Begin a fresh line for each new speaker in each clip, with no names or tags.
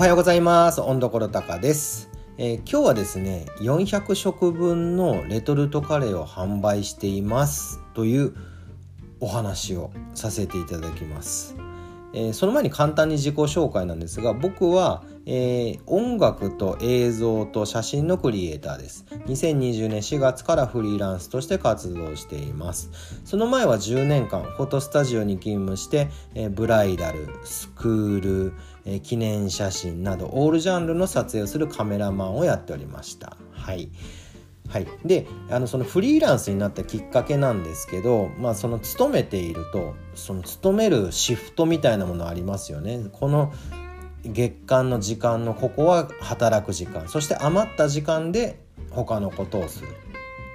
はようございます。温どころたかです、えー、今日はですね400食分のレトルトカレーを販売していますというお話をさせていただきます。えー、その前に簡単に自己紹介なんですが僕は、えー、音楽と映像と写真のクリエイターです。2020年4月からフリーランスとして活動しています。その前は10年間フォトスタジオに勤務して、えー、ブライダルスクール、え記念写真などオールジャンルの撮影をするカメラマンをやっておりました。はい。はい、であのそのフリーランスになったきっかけなんですけど、まあ、その勤めているとその勤めるシフトみたいなものありますよね。この月間の時間のここは働く時間。そして余った時間で他のことをする。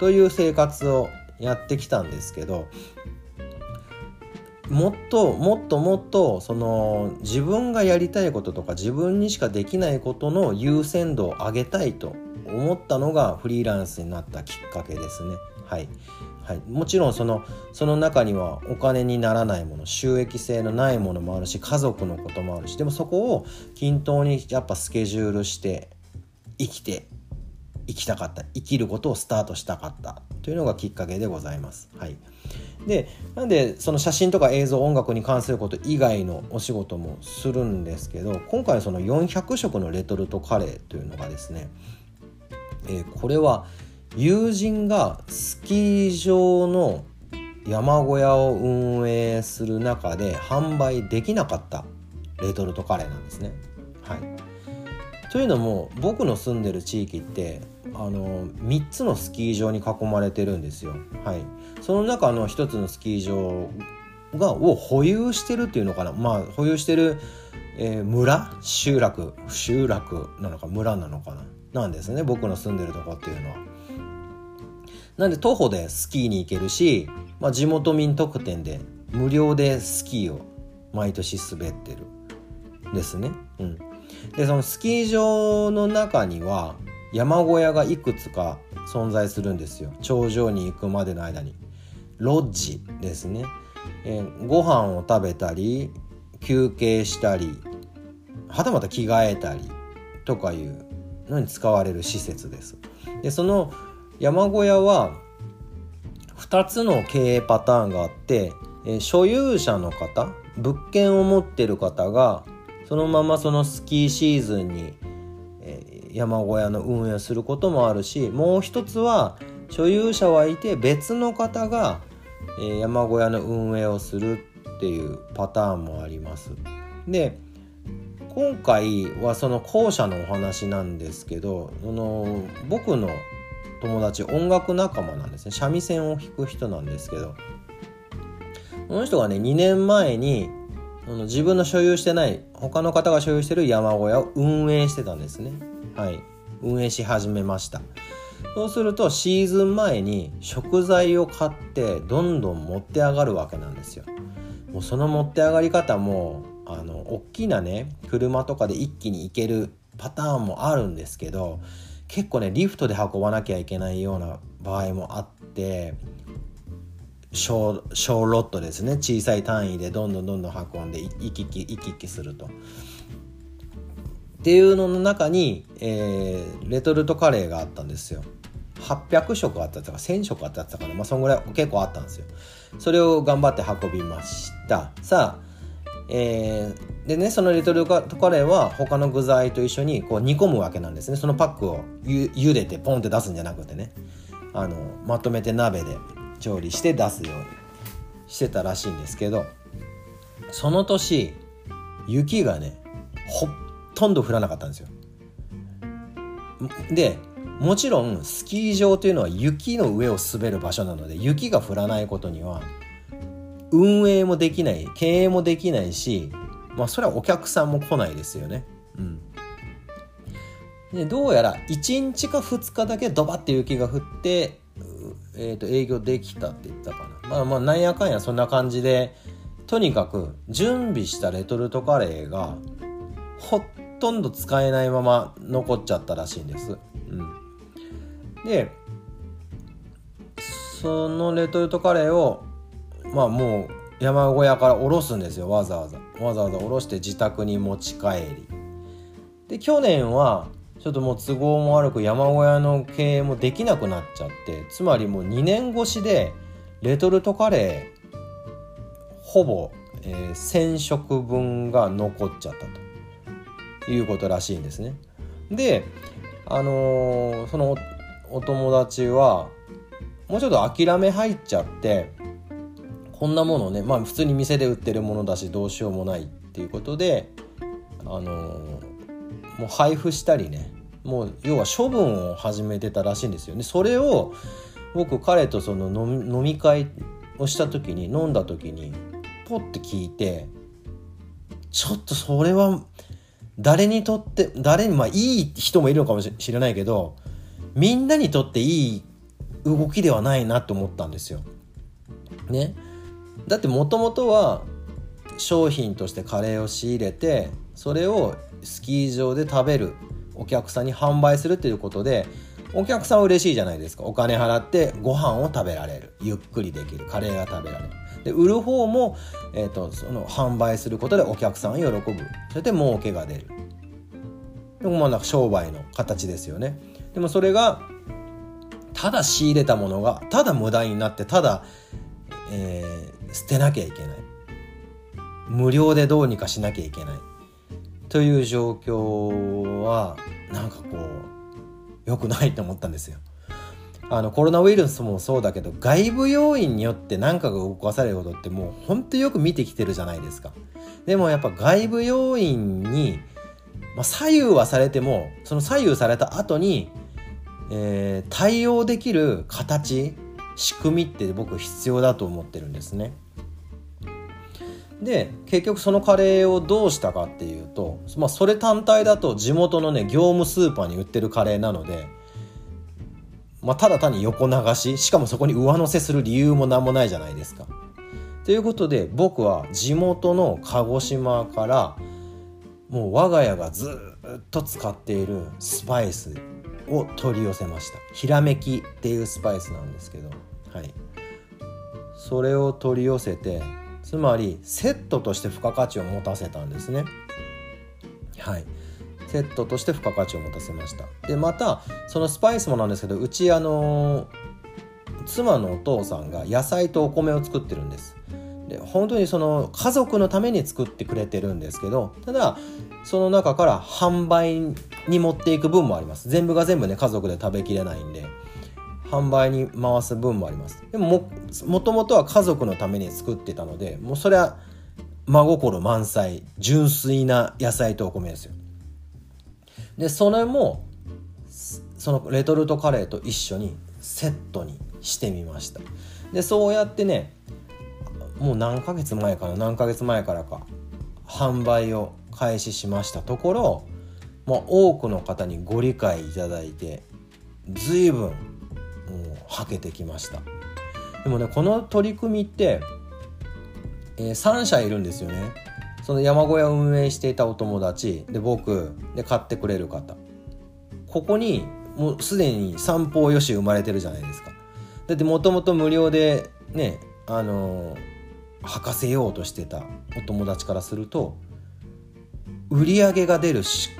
という生活をやってきたんですけどもっともっともっとその自分がやりたいこととか自分にしかできないことの優先度を上げたいと思ったのがフリーランスになったきっかけですね。はい、はい、もちろんそのその中にはお金にならないもの収益性のないものもあるし家族のこともあるしでもそこを均等にやっぱスケジュールして生きて生きたかった生きることをスタートしたかったというのがきっかけでございます。はい、でなんでその写真とか映像音楽に関すること以外のお仕事もするんですけど今回その400色のレトルトカレーというのがですねえー、これは友人がスキー場の山小屋を運営する中で販売できなかったレトルトカレーなんですね。はい、というのも僕の住んでる地域ってあの3つのスキー場に囲まれてるんですよ。はい、その中の1つのスキー場がを保有してるっていうのかな。まあ保有してる、えー、村？集落？集落なのか村なのかな。なんですね僕の住んでるとこっていうのは。なんで徒歩でスキーに行けるし、まあ、地元民特典で無料でスキーを毎年滑ってるですね。うん、でそのスキー場の中には山小屋がいくつか存在するんですよ頂上に行くまでの間に。ロッジですね。えー、ご飯を食べたり休憩したりはたまた着替えたりとかいうのに使われる施設です。でその山小屋は2つの経営パターンがあって、え所有者の方物件を持ってる方がそのままそのスキーシーズンに、え山小屋の運営をすることもあるしもう一つは所有者はいて別の方が、え山小屋の運営をするっていうパターンもあります。で今回はその後者のお話なんですけどその僕の友達音楽仲間なんですね。三味線を弾く人なんですけどこの人がね2年前に自分の所有してない他の方が所有してる山小屋を運営してたんですね。はい。運営し始めました。そうするとシーズン前に食材を買ってどんどん持って上がるわけなんですよ。もうその持って上がり方も大きなね車とかで一気に行けるパターンもあるんですけど結構ねリフトで運ばなきゃいけないような場合もあって小小ロットですね小さい単位でどんどんどんどん運んで行き来行き来すると。っていうのの中に、えー、レトルトカレーがあったんですよ。800食あったとか1000食あったとかなまあそんぐらい結構あったんですよ。それを頑張って運びました。さあえー、でねそのレトルトカレーは他の具材と一緒にこう煮込むわけなんですね。そのパックをゆ茹でてポンって出すんじゃなくてね。あのまとめて鍋で調理して出すようにしてたらしいんですけどその年雪がねほとんど降らなかったんですよ。でもちろんスキー場というのは雪の上を滑る場所なので雪が降らないことには運営もできない経営もできないしまあそれはお客さんも来ないですよね。うん、でどうやら1日か2日だけドバッて雪が降って、えー、と営業できたって言ったかな。まあまあなんやかんやそんな感じでとにかく準備したレトルトカレーがほとんど使えないまま残っちゃったらしいんです。うん、でそのレトルトカレーをまあもう山小屋から下ろすんですよわざわざ。わざわざ下ろして自宅に持ち帰り。で去年はちょっともう都合も悪く山小屋の経営もできなくなっちゃってつまりもう2年越しでレトルトカレーほぼ、えー、1,000食分が残っちゃったと。いうことらしいんですね。であのー、そのお友達はもうちょっと諦め入っちゃってこんなものねまあ普通に店で売ってるものだしどうしようもないっていうことであの、もう配布したりねもう要は処分を始めてたらしいんですよね。それを僕彼とその飲み会をした時に飲んだ時にポッて聞いてちょっとそれは誰にとって誰にまあいい人もいるのかもしれないけどみんなにとっていい動きではないなと思ったんですよ。ね。だってもともとは商品としてカレーを仕入れてそれをスキー場で食べるお客さんに販売するっていうことでお客さん嬉しいじゃないですか。お金払ってご飯を食べられる。ゆっくりできるカレーが食べられる。で売る方も、えーと、その販売することでお客さん喜ぶ。それで儲けが出る。でもまあなんか商売の形ですよねでもそれがただ仕入れたものがただ無駄になってただ、えー、捨てなきゃいけない無料でどうにかしなきゃいけないという状況はなんかこう良くないと思ったんですよ。あのコロナウイルスもそうだけど外部要因によって何かが動かされることってもうほんとよく見てきてるじゃないですか。でもやっぱ外部要因に、まあ、左右はされてもその左右された後に、えー、対応できる形仕組みって僕必要だと思ってるんですね。で結局そのカレーをどうしたかっていうと、まあ、それ単体だと地元のね業務スーパーに売ってるカレーなのでまあ、ただ単に横流ししかもそこに上乗せする理由も何もないじゃないですか。ということで僕は地元の鹿児島からもう我が家がずっと使っているスパイスを取り寄せました。ひらめきっていうスパイスなんですけど。はい。それを取り寄せてつまりセットとして付加価値を持たせたんですね。はい。セットとして付加価値を持たせました。でまたそのスパイスもなんですけどうちあの妻のお父さんが野菜とお米を作ってるんです。で本当にその家族のために作ってくれてるんですけどただその中から販売に持っていく分もあります。全部が全部ね家族で食べきれないんで販売に回す分もあります。でももともとは家族のために作ってたのでもうそれは真心満載純粋な野菜とお米ですよ。でそれもそのレトルトカレーと一緒にセットにしてみました。でそうやってねもう何ヶ月前かな何ヶ月前からか販売を開始しましたところ、まあ、多くの方にご理解いただいて随分もうはけてきました。でもねこの取り組みって、えー、3社いるんですよね。その山小屋を運営していたお友達で僕で買ってくれる方。ここにもうすでに三方よし生まれてるじゃないですか。だってもともと無料でねあの履かせようとしてたお友達からすると売り上げが出るし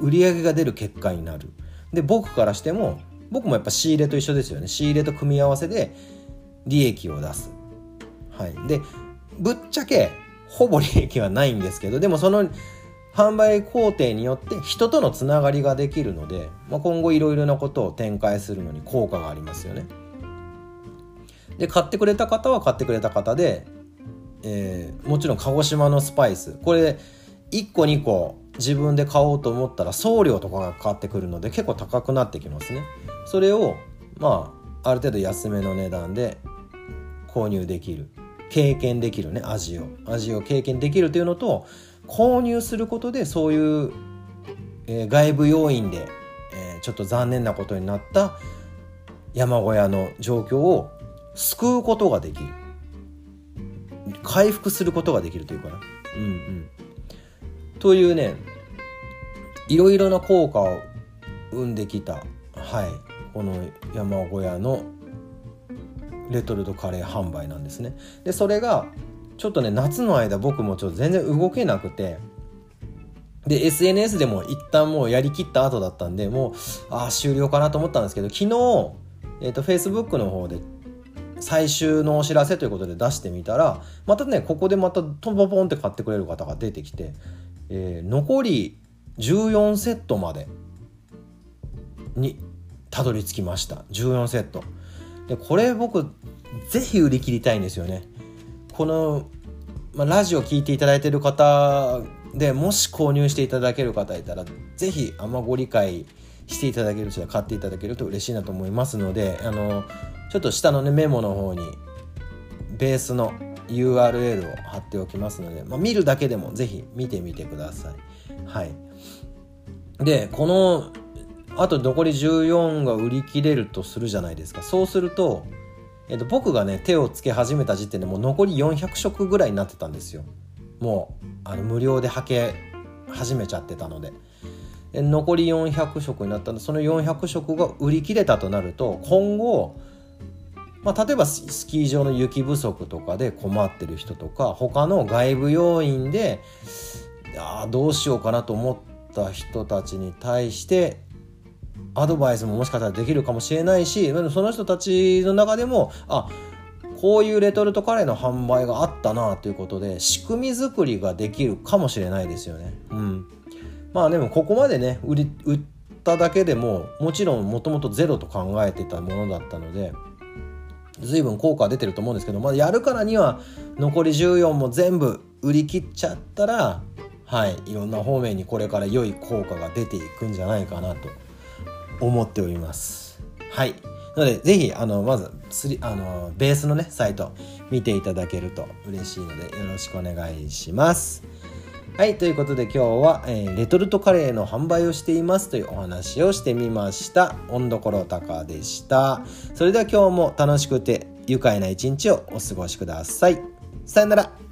売り上げが出る結果になる。で僕からしても僕もやっぱ仕入れと一緒ですよね。仕入れと組み合わせで利益を出す。はい。でぶっちゃけほぼ利益はないんですけどでもその販売工程によって人とのつながりができるので、まあ、今後いろいろなことを展開するのに効果がありますよね。で買ってくれた方は買ってくれた方で、えー、もちろん鹿児島のスパイス。これ1個2個自分で買おうと思ったら送料とかがかかってくるので結構高くなってきますね。それをまあある程度安めの値段で購入できる。経験できるね。味を。味を経験できるというのと購入することでそういう、えー、外部要因で、えー、ちょっと残念なことになった山小屋の状況を救うことができる。回復することができるというかな。うんうん、というねいろいろな効果を生んできた、はい、この山小屋のレトルトカレー販売なんですね。でそれがちょっとね夏の間僕もちょっと全然動けなくてで SNS でも一旦もうやりきった後だったんでもうああ終了かなと思ったんですけど昨日、えーと、Facebook の方で最終のお知らせということで出してみたらまたねここでまたトンポポンって買ってくれる方が出てきて、えー、残り14セットまでにたどり着きました。14セット。でこれ僕ぜひ売り切りたいんですよね。この、まあ、ラジオ聴いていただいてる方でもし購入していただける方いたら是非あんまご理解していただける人は買っていただけると嬉しいなと思いますのであのちょっと下のねメモの方にベースの URL を貼っておきますので、まあ、見るだけでも是非見てみてください。はい、でこのあと残り14が売り切れるとするじゃないですかそうすると、えっと、僕がね手をつけ始めた時点でもう残り400色ぐらいになってたんですよ。もうあの無料で履け始めちゃってたので残り400色になったのでその400色が売り切れたとなると今後、まあ、例えばスキー場の雪不足とかで困ってる人とか他の外部要因であどうしようかなと思った人たちに対してアドバイスももしかしたらできるかもしれないしその人たちの中でもあこういうレトルトカレーの販売があったなということで仕組み作りができるかもしれないですよね。うん、まあでもここまでね売り売っただけでももちろんもともとゼロと考えてたものだったので随分効果は出てると思うんですけど、まあ、やるからには残り14も全部売り切っちゃったらはいいろんな方面にこれから良い効果が出ていくんじゃないかなと思っております。はいなので、ぜひ、あの、まず、あの、ベースのね、サイト見ていただけると嬉しいので、よろしくお願いします。はい、ということで今日は、えー、レトルトカレーの販売をしていますというお話をしてみました。温どころたかでした。それでは今日も楽しくて愉快な一日をお過ごしください。さよなら。